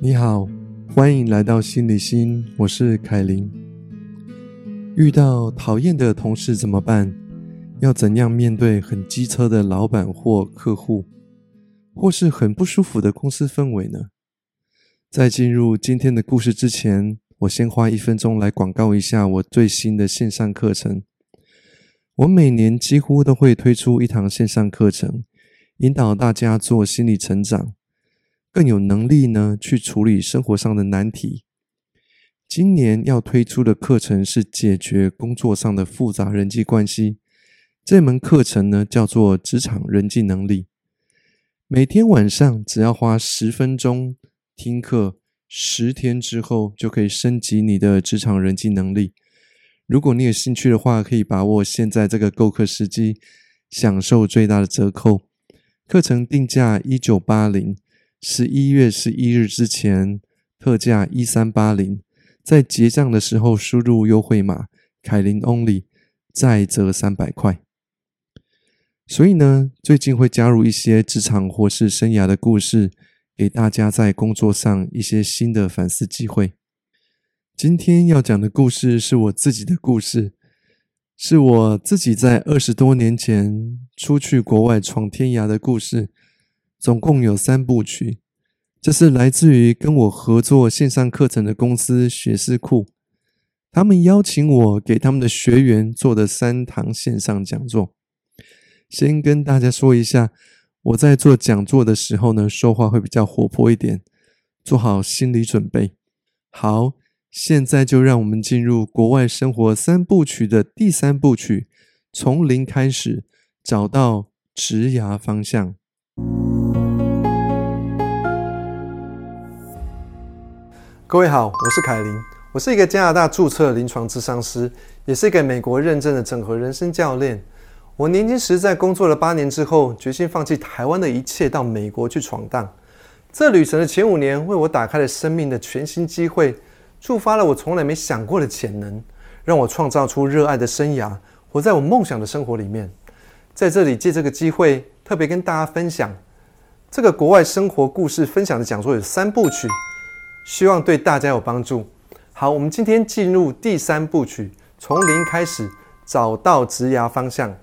你好，欢迎来到心理心，我是凯琳。遇到讨厌的同事怎么办？要怎样面对很机车的老板或客户，或是很不舒服的公司氛围呢？在进入今天的故事之前，我先花一分钟来广告一下我最新的线上课程。我每年几乎都会推出一堂线上课程，引导大家做心理成长。更有能力呢，去处理生活上的难题。今年要推出的课程是解决工作上的复杂人际关系。这门课程呢，叫做职场人际能力。每天晚上只要花十分钟听课，十天之后就可以升级你的职场人际能力。如果你有兴趣的话，可以把握现在这个购课时机，享受最大的折扣。课程定价一九八零。十一月十一日之前特价一三八零，在结账的时候输入优惠码凯琳 Only，再折三百块。所以呢，最近会加入一些职场或是生涯的故事，给大家在工作上一些新的反思机会。今天要讲的故事是我自己的故事，是我自己在二十多年前出去国外闯天涯的故事。总共有三部曲，这是来自于跟我合作线上课程的公司学思库，他们邀请我给他们的学员做的三堂线上讲座。先跟大家说一下，我在做讲座的时候呢，说话会比较活泼一点，做好心理准备。好，现在就让我们进入国外生活三部曲的第三部曲，从零开始找到职涯方向。各位好，我是凯琳，我是一个加拿大注册临床智商师，也是一个美国认证的整合人生教练。我年轻时在工作了八年之后，决心放弃台湾的一切，到美国去闯荡。这旅程的前五年，为我打开了生命的全新机会，触发了我从来没想过的潜能，让我创造出热爱的生涯，活在我梦想的生活里面。在这里借这个机会，特别跟大家分享这个国外生活故事分享的讲座有三部曲。希望对大家有帮助。好，我们今天进入第三部曲，从零开始找到职涯方向。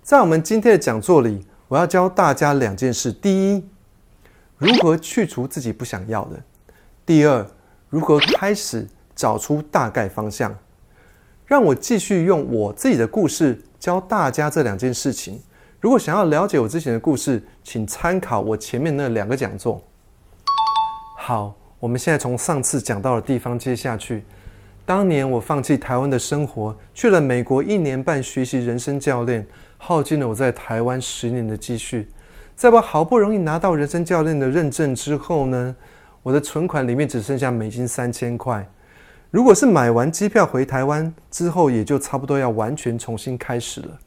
在我们今天的讲座里，我要教大家两件事：第一，如何去除自己不想要的；第二，如何开始找出大概方向。让我继续用我自己的故事教大家这两件事情。如果想要了解我之前的故事，请参考我前面那两个讲座。好。我们现在从上次讲到的地方接下去。当年我放弃台湾的生活，去了美国一年半学习人生教练，耗尽了我在台湾十年的积蓄。在我好不容易拿到人生教练的认证之后呢，我的存款里面只剩下美金三千块。如果是买完机票回台湾之后，也就差不多要完全重新开始了。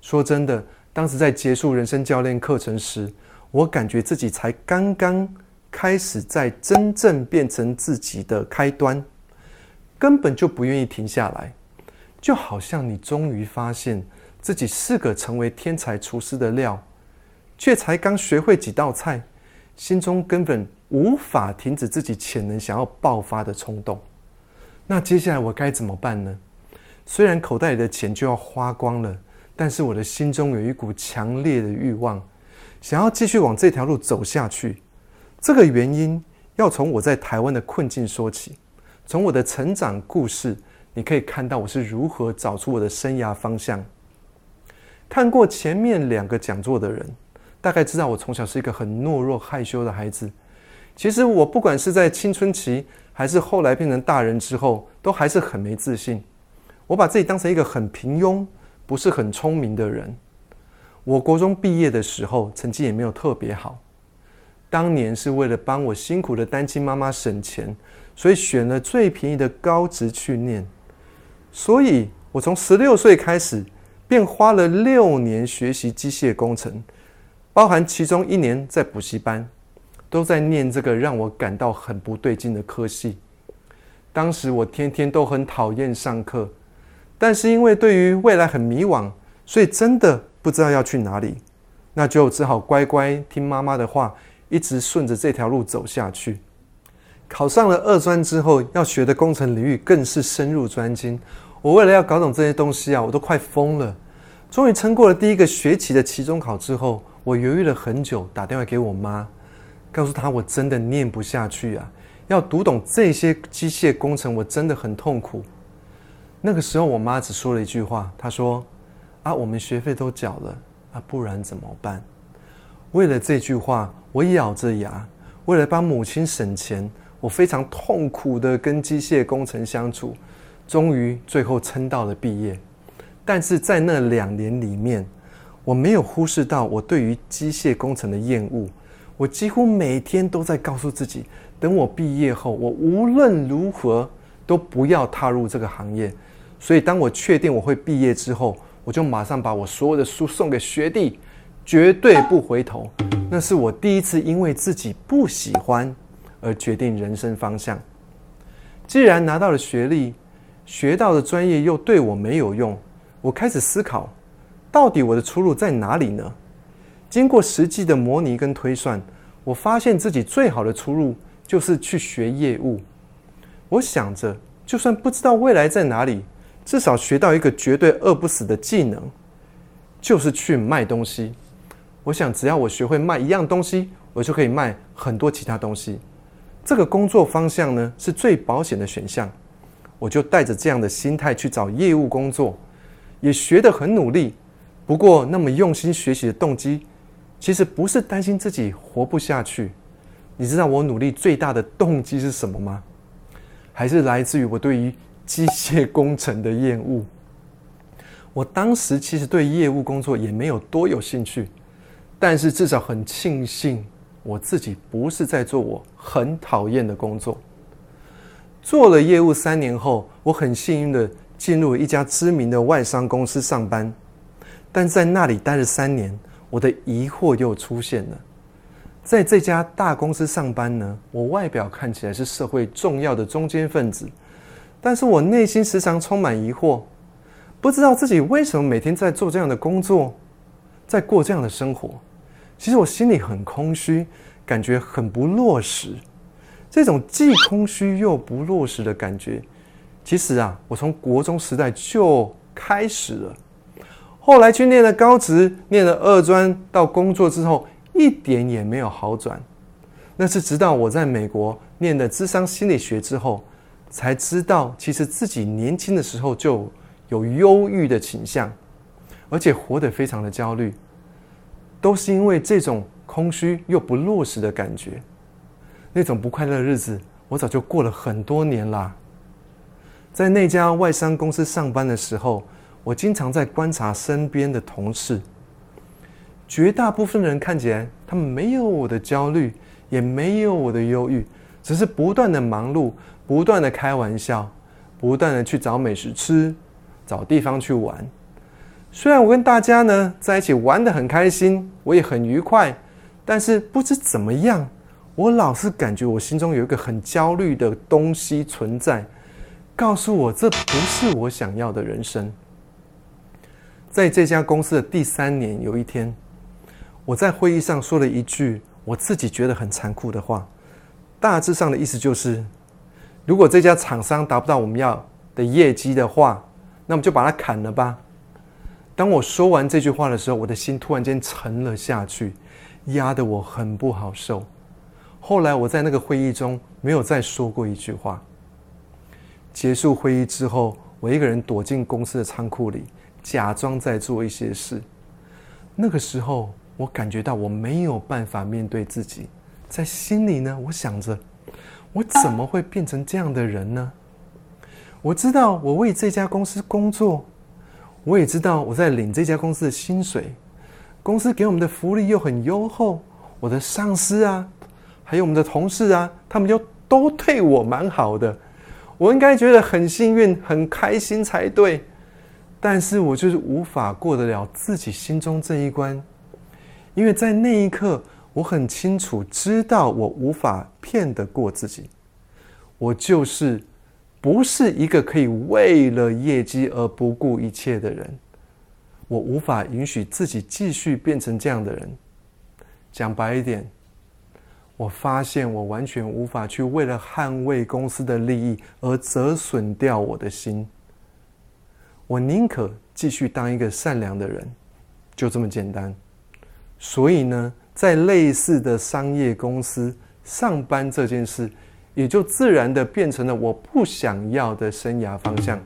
说真的，当时在结束人生教练课程时，我感觉自己才刚刚。开始在真正变成自己的开端，根本就不愿意停下来，就好像你终于发现自己是个成为天才厨师的料，却才刚学会几道菜，心中根本无法停止自己潜能想要爆发的冲动。那接下来我该怎么办呢？虽然口袋里的钱就要花光了，但是我的心中有一股强烈的欲望，想要继续往这条路走下去。这个原因要从我在台湾的困境说起，从我的成长故事，你可以看到我是如何找出我的生涯方向。看过前面两个讲座的人，大概知道我从小是一个很懦弱害羞的孩子。其实我不管是在青春期，还是后来变成大人之后，都还是很没自信。我把自己当成一个很平庸、不是很聪明的人。我国中毕业的时候，成绩也没有特别好。当年是为了帮我辛苦的单亲妈妈省钱，所以选了最便宜的高职去念。所以我从十六岁开始，便花了六年学习机械工程，包含其中一年在补习班，都在念这个让我感到很不对劲的科系。当时我天天都很讨厌上课，但是因为对于未来很迷惘，所以真的不知道要去哪里，那就只好乖乖听妈妈的话。一直顺着这条路走下去。考上了二专之后，要学的工程领域更是深入专精。我为了要搞懂这些东西啊，我都快疯了。终于撑过了第一个学期的期中考之后，我犹豫了很久，打电话给我妈，告诉她我真的念不下去啊，要读懂这些机械工程，我真的很痛苦。那个时候，我妈只说了一句话，她说：“啊，我们学费都缴了，啊，不然怎么办？”为了这句话，我咬着牙，为了帮母亲省钱，我非常痛苦的跟机械工程相处，终于最后撑到了毕业。但是在那两年里面，我没有忽视到我对于机械工程的厌恶。我几乎每天都在告诉自己，等我毕业后，我无论如何都不要踏入这个行业。所以，当我确定我会毕业之后，我就马上把我所有的书送给学弟，绝对不回头。那是我第一次因为自己不喜欢而决定人生方向。既然拿到了学历，学到的专业又对我没有用。我开始思考，到底我的出路在哪里呢？经过实际的模拟跟推算，我发现自己最好的出路就是去学业务。我想着，就算不知道未来在哪里，至少学到一个绝对饿不死的技能，就是去卖东西。我想，只要我学会卖一样东西，我就可以卖很多其他东西。这个工作方向呢，是最保险的选项。我就带着这样的心态去找业务工作。也学得很努力，不过那么用心学习的动机，其实不是担心自己活不下去。你知道我努力最大的动机是什么吗？还是来自于我对于机械工程的厌恶。我当时其实对业务工作也没有多有兴趣，但是至少很庆幸我自己不是在做我很讨厌的工作。做了业务三年后，我很幸运的。进入一家知名的外商公司上班，但在那里待了三年，我的疑惑又出现了。在这家大公司上班呢，我外表看起来是社会重要的中间分子，但是我内心时常充满疑惑，不知道自己为什么每天在做这样的工作，在过这样的生活。其实我心里很空虚，感觉很不落实。这种既空虚又不落实的感觉。其实啊，我从国中时代就开始了，后来去念了高职，念了二专，到工作之后一点也没有好转。那是直到我在美国念的智商心理学之后，才知道其实自己年轻的时候就有忧郁的倾向，而且活得非常的焦虑，都是因为这种空虚又不落实的感觉。那种不快乐的日子，我早就过了很多年啦。在那家外商公司上班的时候，我经常在观察身边的同事。绝大部分人看起来，他们没有我的焦虑，也没有我的忧郁，只是不断的忙碌，不断的开玩笑，不断的去找美食吃，找地方去玩。虽然我跟大家呢在一起玩的很开心，我也很愉快，但是不知怎么样，我老是感觉我心中有一个很焦虑的东西存在。告诉我，这不是我想要的人生。在这家公司的第三年，有一天，我在会议上说了一句我自己觉得很残酷的话，大致上的意思就是：如果这家厂商达不到我们要的业绩的话，那么就把它砍了吧。当我说完这句话的时候，我的心突然间沉了下去，压得我很不好受。后来我在那个会议中没有再说过一句话。结束会议之后，我一个人躲进公司的仓库里，假装在做一些事。那个时候，我感觉到我没有办法面对自己，在心里呢，我想着：我怎么会变成这样的人呢？我知道我为这家公司工作，我也知道我在领这家公司的薪水，公司给我们的福利又很优厚，我的上司啊，还有我们的同事啊，他们就都对我蛮好的。我应该觉得很幸运、很开心才对，但是我就是无法过得了自己心中这一关，因为在那一刻，我很清楚知道我无法骗得过自己，我就是不是一个可以为了业绩而不顾一切的人，我无法允许自己继续变成这样的人。讲白一点，我发现我完全无法去为了捍卫公司的利益而折损掉我的心。我宁可继续当一个善良的人，就这么简单。所以呢，在类似的商业公司上班这件事，也就自然的变成了我不想要的生涯方向。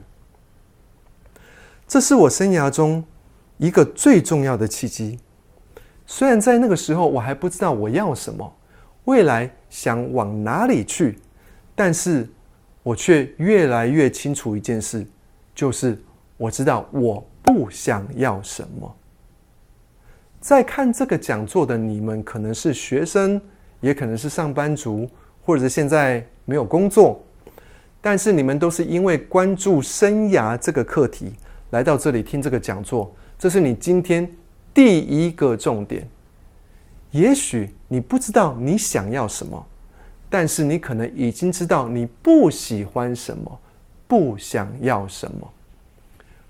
这是我生涯中一个最重要的契机。虽然在那个时候我还不知道我要什么，未来想往哪里去，但是我却越来越清楚一件事，就是我知道我不想要什么。在看这个讲座的你们，可能是学生，也可能是上班族，或者是现在没有工作，但是你们都是因为关注生涯这个课题来到这里听这个讲座，这是你今天第一个重点。也许你不知道你想要什么，但是你可能已经知道你不喜欢什么，不想要什么。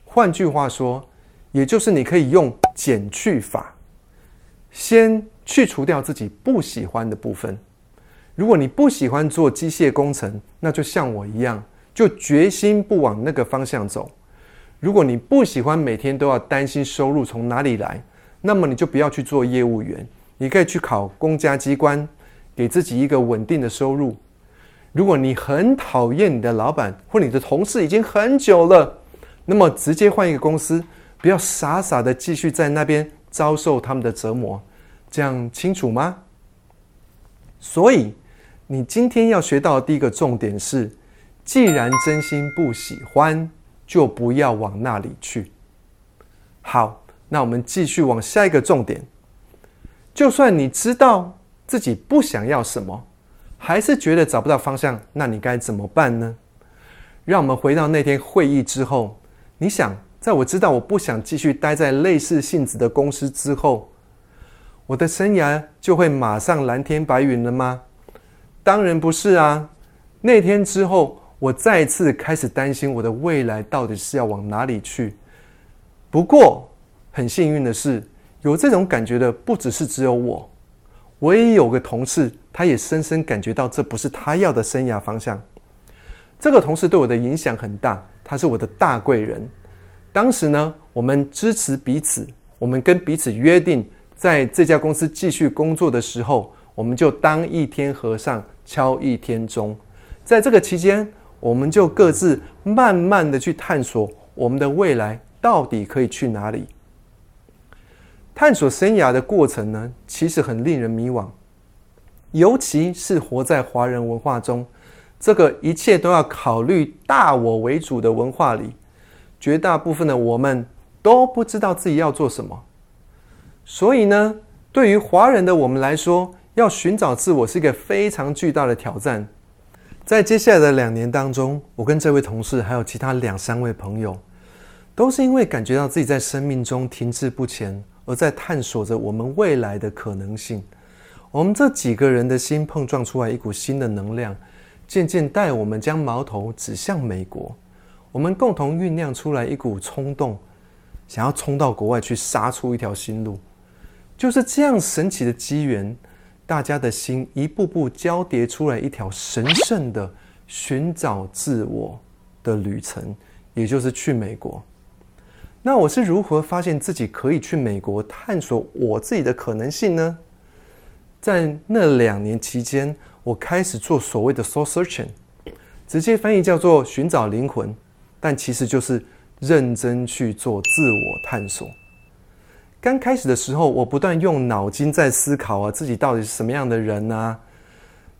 换句话说，也就是你可以用减去法。先去除掉自己不喜欢的部分。如果你不喜欢做机械工程，那就像我一样，就决心不往那个方向走。如果你不喜欢每天都要担心收入从哪里来，那么你就不要去做业务员。你可以去考公家机关，给自己一个稳定的收入。如果你很讨厌你的老板或你的同事已经很久了，那么直接换一个公司，不要傻傻的继续在那边。遭受他们的折磨，这样清楚吗？所以，你今天要学到的第一个重点是：既然真心不喜欢，就不要往那里去。好，那我们继续往下一个重点。就算你知道自己不想要什么，还是觉得找不到方向，那你该怎么办呢？让我们回到那天会议之后，你想。在我知道我不想继续待在类似性质的公司之后，我的生涯就会马上蓝天白云了吗？当然不是啊！那天之后，我再次开始担心我的未来到底是要往哪里去。不过，很幸运的是，有这种感觉的不只是只有我，我也有个同事，他也深深感觉到这不是他要的生涯方向。这个同事对我的影响很大，他是我的大贵人。当时呢，我们支持彼此，我们跟彼此约定，在这家公司继续工作的时候，我们就当一天和尚敲一天钟。在这个期间，我们就各自慢慢的去探索我们的未来到底可以去哪里。探索生涯的过程呢，其实很令人迷惘，尤其是活在华人文化中，这个一切都要考虑大我为主的文化里。绝大部分的我们都不知道自己要做什么，所以呢，对于华人的我们来说，要寻找自我是一个非常巨大的挑战。在接下来的两年当中，我跟这位同事还有其他两三位朋友，都是因为感觉到自己在生命中停滞不前，而在探索着我们未来的可能性。我们这几个人的心碰撞出来一股新的能量，渐渐带我们将矛头指向美国。我们共同酝酿出来一股冲动，想要冲到国外去杀出一条新路，就是这样神奇的机缘，大家的心一步步交叠出来一条神圣的寻找自我的旅程，也就是去美国。那我是如何发现自己可以去美国探索我自己的可能性呢？在那两年期间，我开始做所谓的 soul searching，直接翻译叫做寻找灵魂。但其实就是认真去做自我探索。刚开始的时候，我不断用脑筋在思考啊，自己到底是什么样的人啊？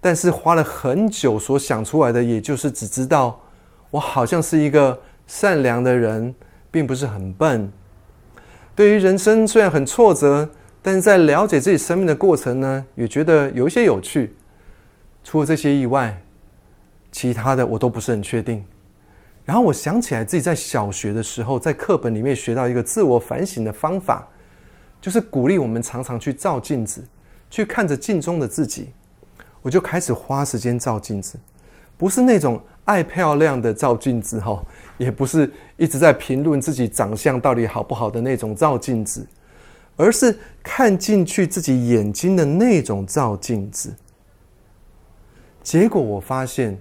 但是花了很久所想出来的，也就是只知道我好像是一个善良的人，并不是很笨。对于人生虽然很挫折，但是在了解自己生命的过程呢，也觉得有一些有趣。除了这些以外，其他的我都不是很确定。然后我想起来自己在小学的时候，在课本里面学到一个自我反省的方法，就是鼓励我们常常去照镜子，去看着镜中的自己。我就开始花时间照镜子，不是那种爱漂亮的照镜子哈，也不是一直在评论自己长相到底好不好的那种照镜子，而是看进去自己眼睛的那种照镜子。结果我发现，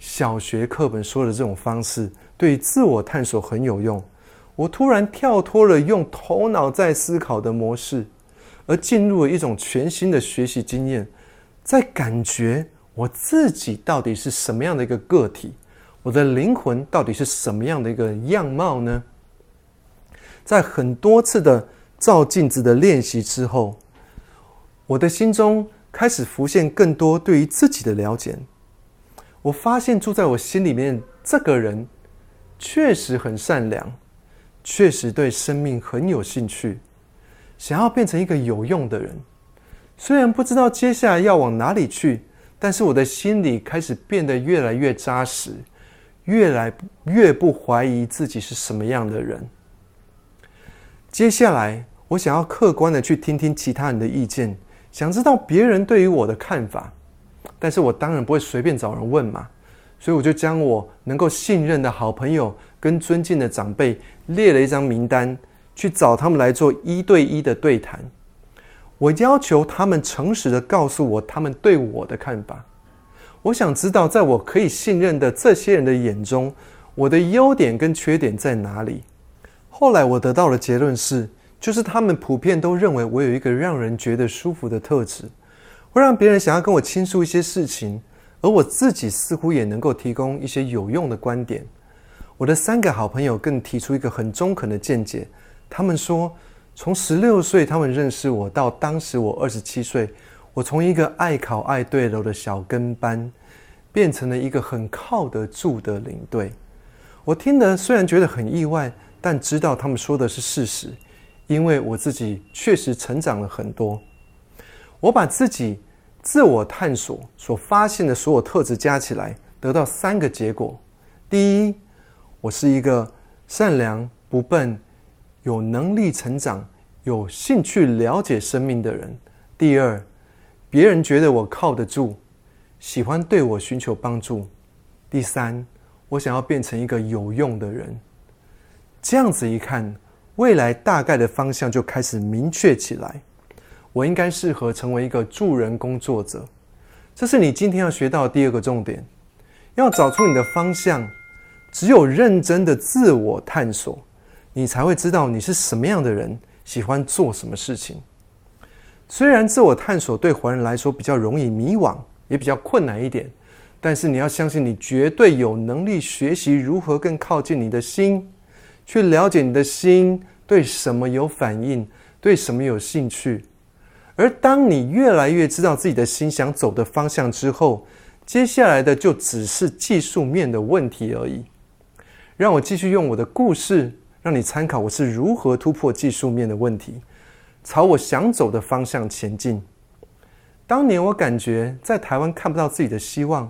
小学课本说的这种方式对自我探索很有用。我突然跳脱了用头脑在思考的模式，而进入了一种全新的学习经验，在感觉我自己到底是什么样的一个个体，我的灵魂到底是什么样的一个样貌呢？在很多次的照镜子的练习之后，我的心中开始浮现更多对于自己的了解。我发现住在我心里面这个人确实很善良。确实对生命很有兴趣，想要变成一个有用的人。虽然不知道接下来要往哪里去，但是我的心里开始变得越来越扎实，越来越不怀疑自己是什么样的人。接下来，我想要客观的去听听其他人的意见，想知道别人对于我的看法。但是我当然不会随便找人问嘛。所以我就将我能够信任的好朋友跟尊敬的长辈列了一张名单，去找他们来做一对一的对谈。我要求他们诚实的告诉我他们对我的看法。我想知道，在我可以信任的这些人的眼中，我的优点跟缺点在哪里。后来我得到的结论是，就是他们普遍都认为我有一个让人觉得舒服的特质，会让别人想要跟我倾诉一些事情。而我自己似乎也能够提供一些有用的观点。我的三个好朋友更提出一个很中肯的见解。他们说，从十六岁他们认识我到当时我二十七岁，我从一个爱考爱对楼的小跟班，变成了一个很靠得住的领队。我听得虽然觉得很意外，但知道他们说的是事实，因为我自己确实成长了很多。我把自己。自我探索所发现的所有特质加起来，得到三个结果：第一，我是一个善良、不笨、有能力成长、有兴趣了解生命的人；第二，别人觉得我靠得住，喜欢对我寻求帮助；第三，我想要变成一个有用的人。这样子一看，未来大概的方向就开始明确起来。我应该适合成为一个助人工作者，这是你今天要学到的第二个重点。要找出你的方向，只有认真的自我探索，你才会知道你是什么样的人，喜欢做什么事情。虽然自我探索对华人来说比较容易迷惘，也比较困难一点，但是你要相信，你绝对有能力学习如何更靠近你的心，去了解你的心对什么有反应，对什么有兴趣。而当你越来越知道自己的心想走的方向之后，接下来的就只是技术面的问题而已。让我继续用我的故事，让你参考我是如何突破技术面的问题，朝我想走的方向前进。当年我感觉在台湾看不到自己的希望，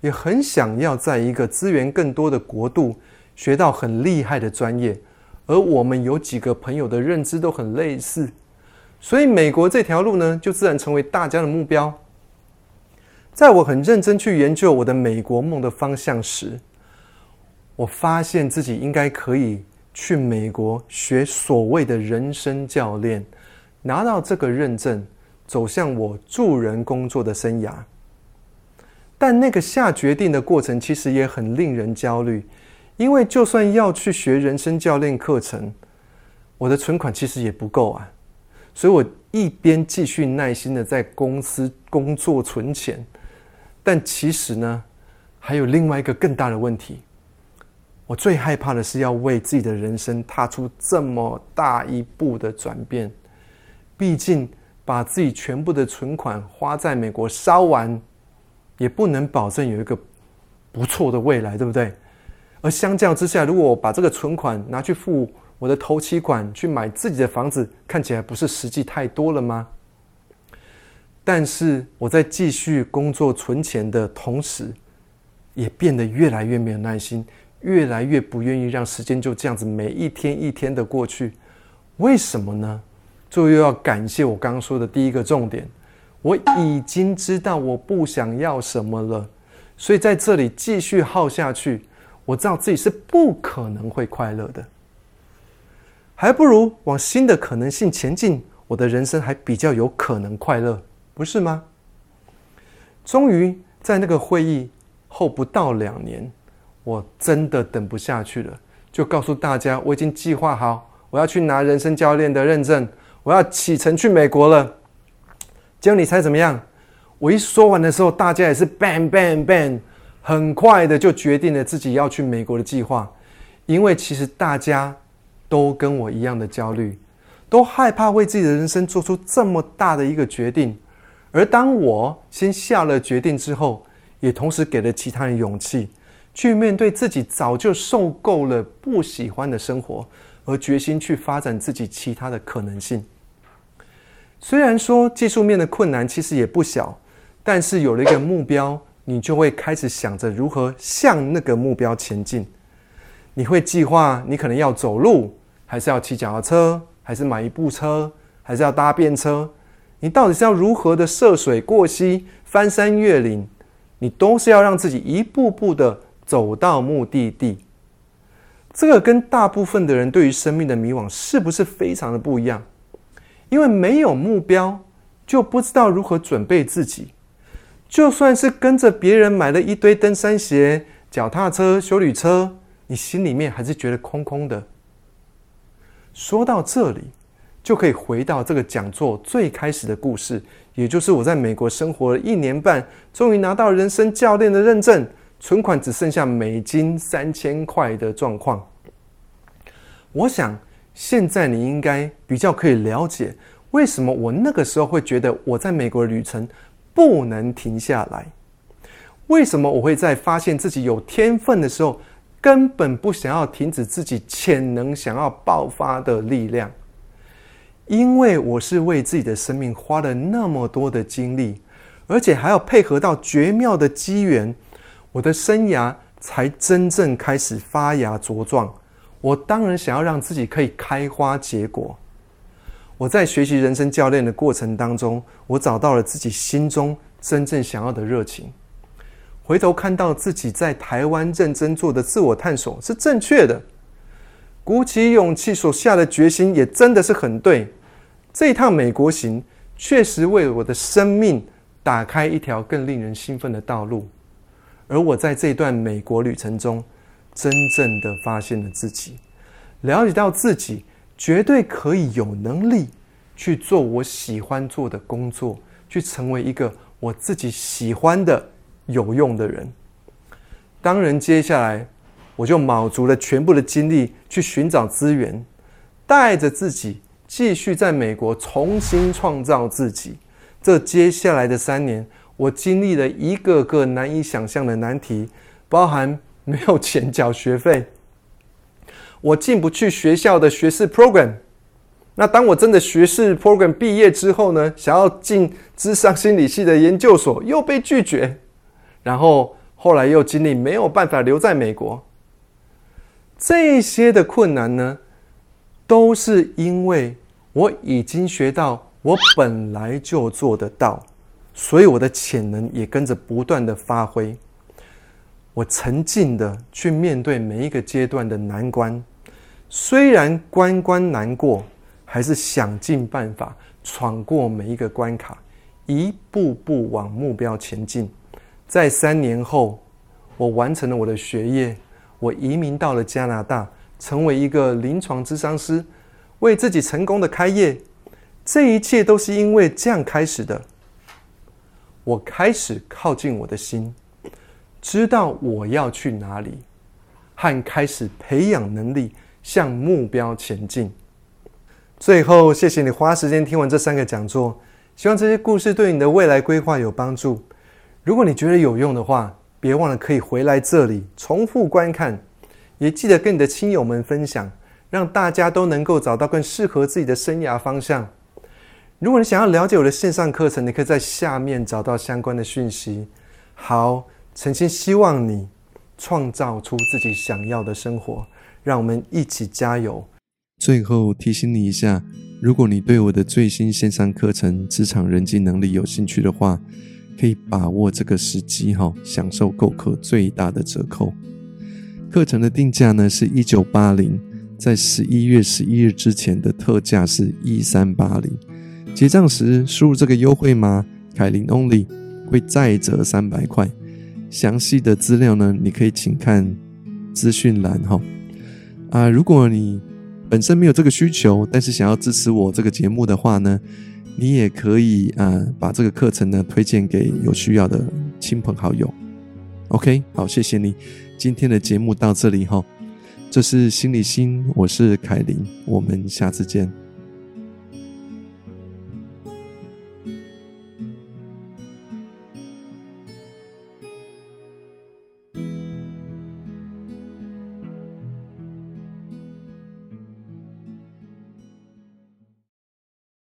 也很想要在一个资源更多的国度学到很厉害的专业，而我们有几个朋友的认知都很类似。所以，美国这条路呢，就自然成为大家的目标。在我很认真去研究我的美国梦的方向时，我发现自己应该可以去美国学所谓的人生教练，拿到这个认证，走向我助人工作的生涯。但那个下决定的过程其实也很令人焦虑，因为就算要去学人生教练课程，我的存款其实也不够啊。所以我一边继续耐心的在公司工作存钱，但其实呢，还有另外一个更大的问题。我最害怕的是要为自己的人生踏出这么大一步的转变。毕竟把自己全部的存款花在美国烧完，也不能保证有一个不错的未来，对不对？而相较之下，如果我把这个存款拿去付，我的头期款去买自己的房子，看起来不是实际太多了吗？但是我在继续工作存钱的同时，也变得越来越没有耐心，越来越不愿意让时间就这样子每一天一天的过去。为什么呢？就又要感谢我刚刚说的第一个重点，我已经知道我不想要什么了，所以在这里继续耗下去，我知道自己是不可能会快乐的。还不如往新的可能性前进，我的人生还比较有可能快乐，不是吗？终于在那个会议后不到两年，我真的等不下去了，就告诉大家我已经计划好，我要去拿人生教练的认证，我要启程去美国了。结果你猜怎么样？我一说完的时候，大家也是 bang bang bang，很快的就决定了自己要去美国的计划，因为其实大家都跟我一样的焦虑，都害怕为自己的人生做出这么大的一个决定。而当我先下了决定之后，也同时给了其他人勇气，去面对自己早就受够了不喜欢的生活，而决心去发展自己其他的可能性。虽然说技术面的困难其实也不小。但是有了一个目标，你就会开始想着如何向那个目标前进。你会计划，你可能要走路，还是要骑脚踏车，还是买一部车，还是要搭便车？你到底是要如何的涉水过溪、翻山越岭？你都是要让自己一步步的走到目的地。这个跟大部分的人对于生命的迷惘是不是非常的不一样？因为没有目标，就不知道如何准备自己。就算是跟着别人买了一堆登山鞋、脚踏车、修旅车，你心里面还是觉得空空的。说到这里，就可以回到这个讲座最开始的故事，也就是我在美国生活了一年半，终于拿到人生教练的认证，存款只剩下美金三千块的状况。我想现在你应该比较可以了解，为什么我那个时候会觉得我在美国的旅程。不能停下来。为什么我会在发现自己有天分的时候，根本不想要停止自己潜能想要爆发的力量？因为我是为自己的生命花了那么多的精力，而且还要配合到绝妙的机缘，我的生涯才真正开始发芽茁壮。我当然想要让自己可以开花结果。我在学习人生教练的过程当中，我找到了自己心中真正想要的热情。回头看到自己在台湾认真做的自我探索是正确的，鼓起勇气所下的决心也真的是很对。这一趟美国行确实为我的生命打开一条更令人兴奋的道路，而我在这段美国旅程中，真正的发现了自己，了解到自己。绝对可以有能力去做我喜欢做的工作，去成为一个我自己喜欢的有用的人。当然，接下来我就卯足了全部的精力去寻找资源，带着自己继续在美国重新创造自己。这接下来的三年，我经历了一个个难以想象的难题，包含 没有钱缴学费。我进不去学校的学士 program，那当我真的学士 program 毕业之后呢？想要进智商心理系的研究所又被拒绝，然后后来又经历没有办法留在美国。这些的困难呢，都是因为我已经学到我本来就做得到，所以我的潜能也跟着不断的发挥。我沉静的去面对每一个阶段的难关，虽然关关难过，还是想尽办法闯过每一个关卡，一步步往目标前进。在三年后，我完成了我的学业，我移民到了加拿大，成为一个临床咨商师，为自己成功的开业。这一切都是因为这样开始的。我开始靠近我的心。知道我要去哪里，和开始培养能力，向目标前进。最后，谢谢你花时间听完这三个讲座，希望这些故事对你的未来规划有帮助。如果你觉得有用的话，别忘了可以回来这里重复观看，也记得跟你的亲友们分享，让大家都能够找到更适合自己的生涯方向。如果你想要了解我的线上课程，你可以在下面找到相关的讯息。好。诚心希望你创造出自己想要的生活，让我们一起加油。最后提醒你一下，如果你对我的最新线上课程《职场人际能力》有兴趣的话，可以把握这个时机哈，享受购课最大的折扣。课程的定价呢是一九八零，在十一月十一日之前的特价是一三八零，结账时输入这个优惠码凯琳 Only。会再折三百块。详细的资料呢，你可以请看资讯栏哈。啊，如果你本身没有这个需求，但是想要支持我这个节目的话呢，你也可以啊把这个课程呢推荐给有需要的亲朋好友。OK，好，谢谢你。今天的节目到这里哈，这是心理心，我是凯琳，我们下次见。